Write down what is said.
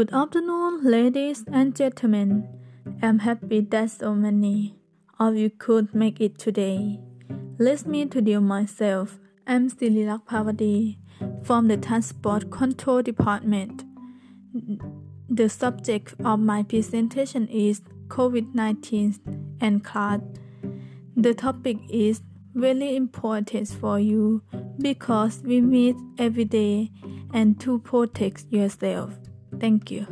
Good afternoon, ladies and gentlemen. I'm happy that so many of you could make it today. Let me introduce myself. I'm Sirilak Pavadi from the Transport Control Department. The subject of my presentation is COVID-19 and class. The topic is very important for you because we meet every day and to protect yourself. Thank you.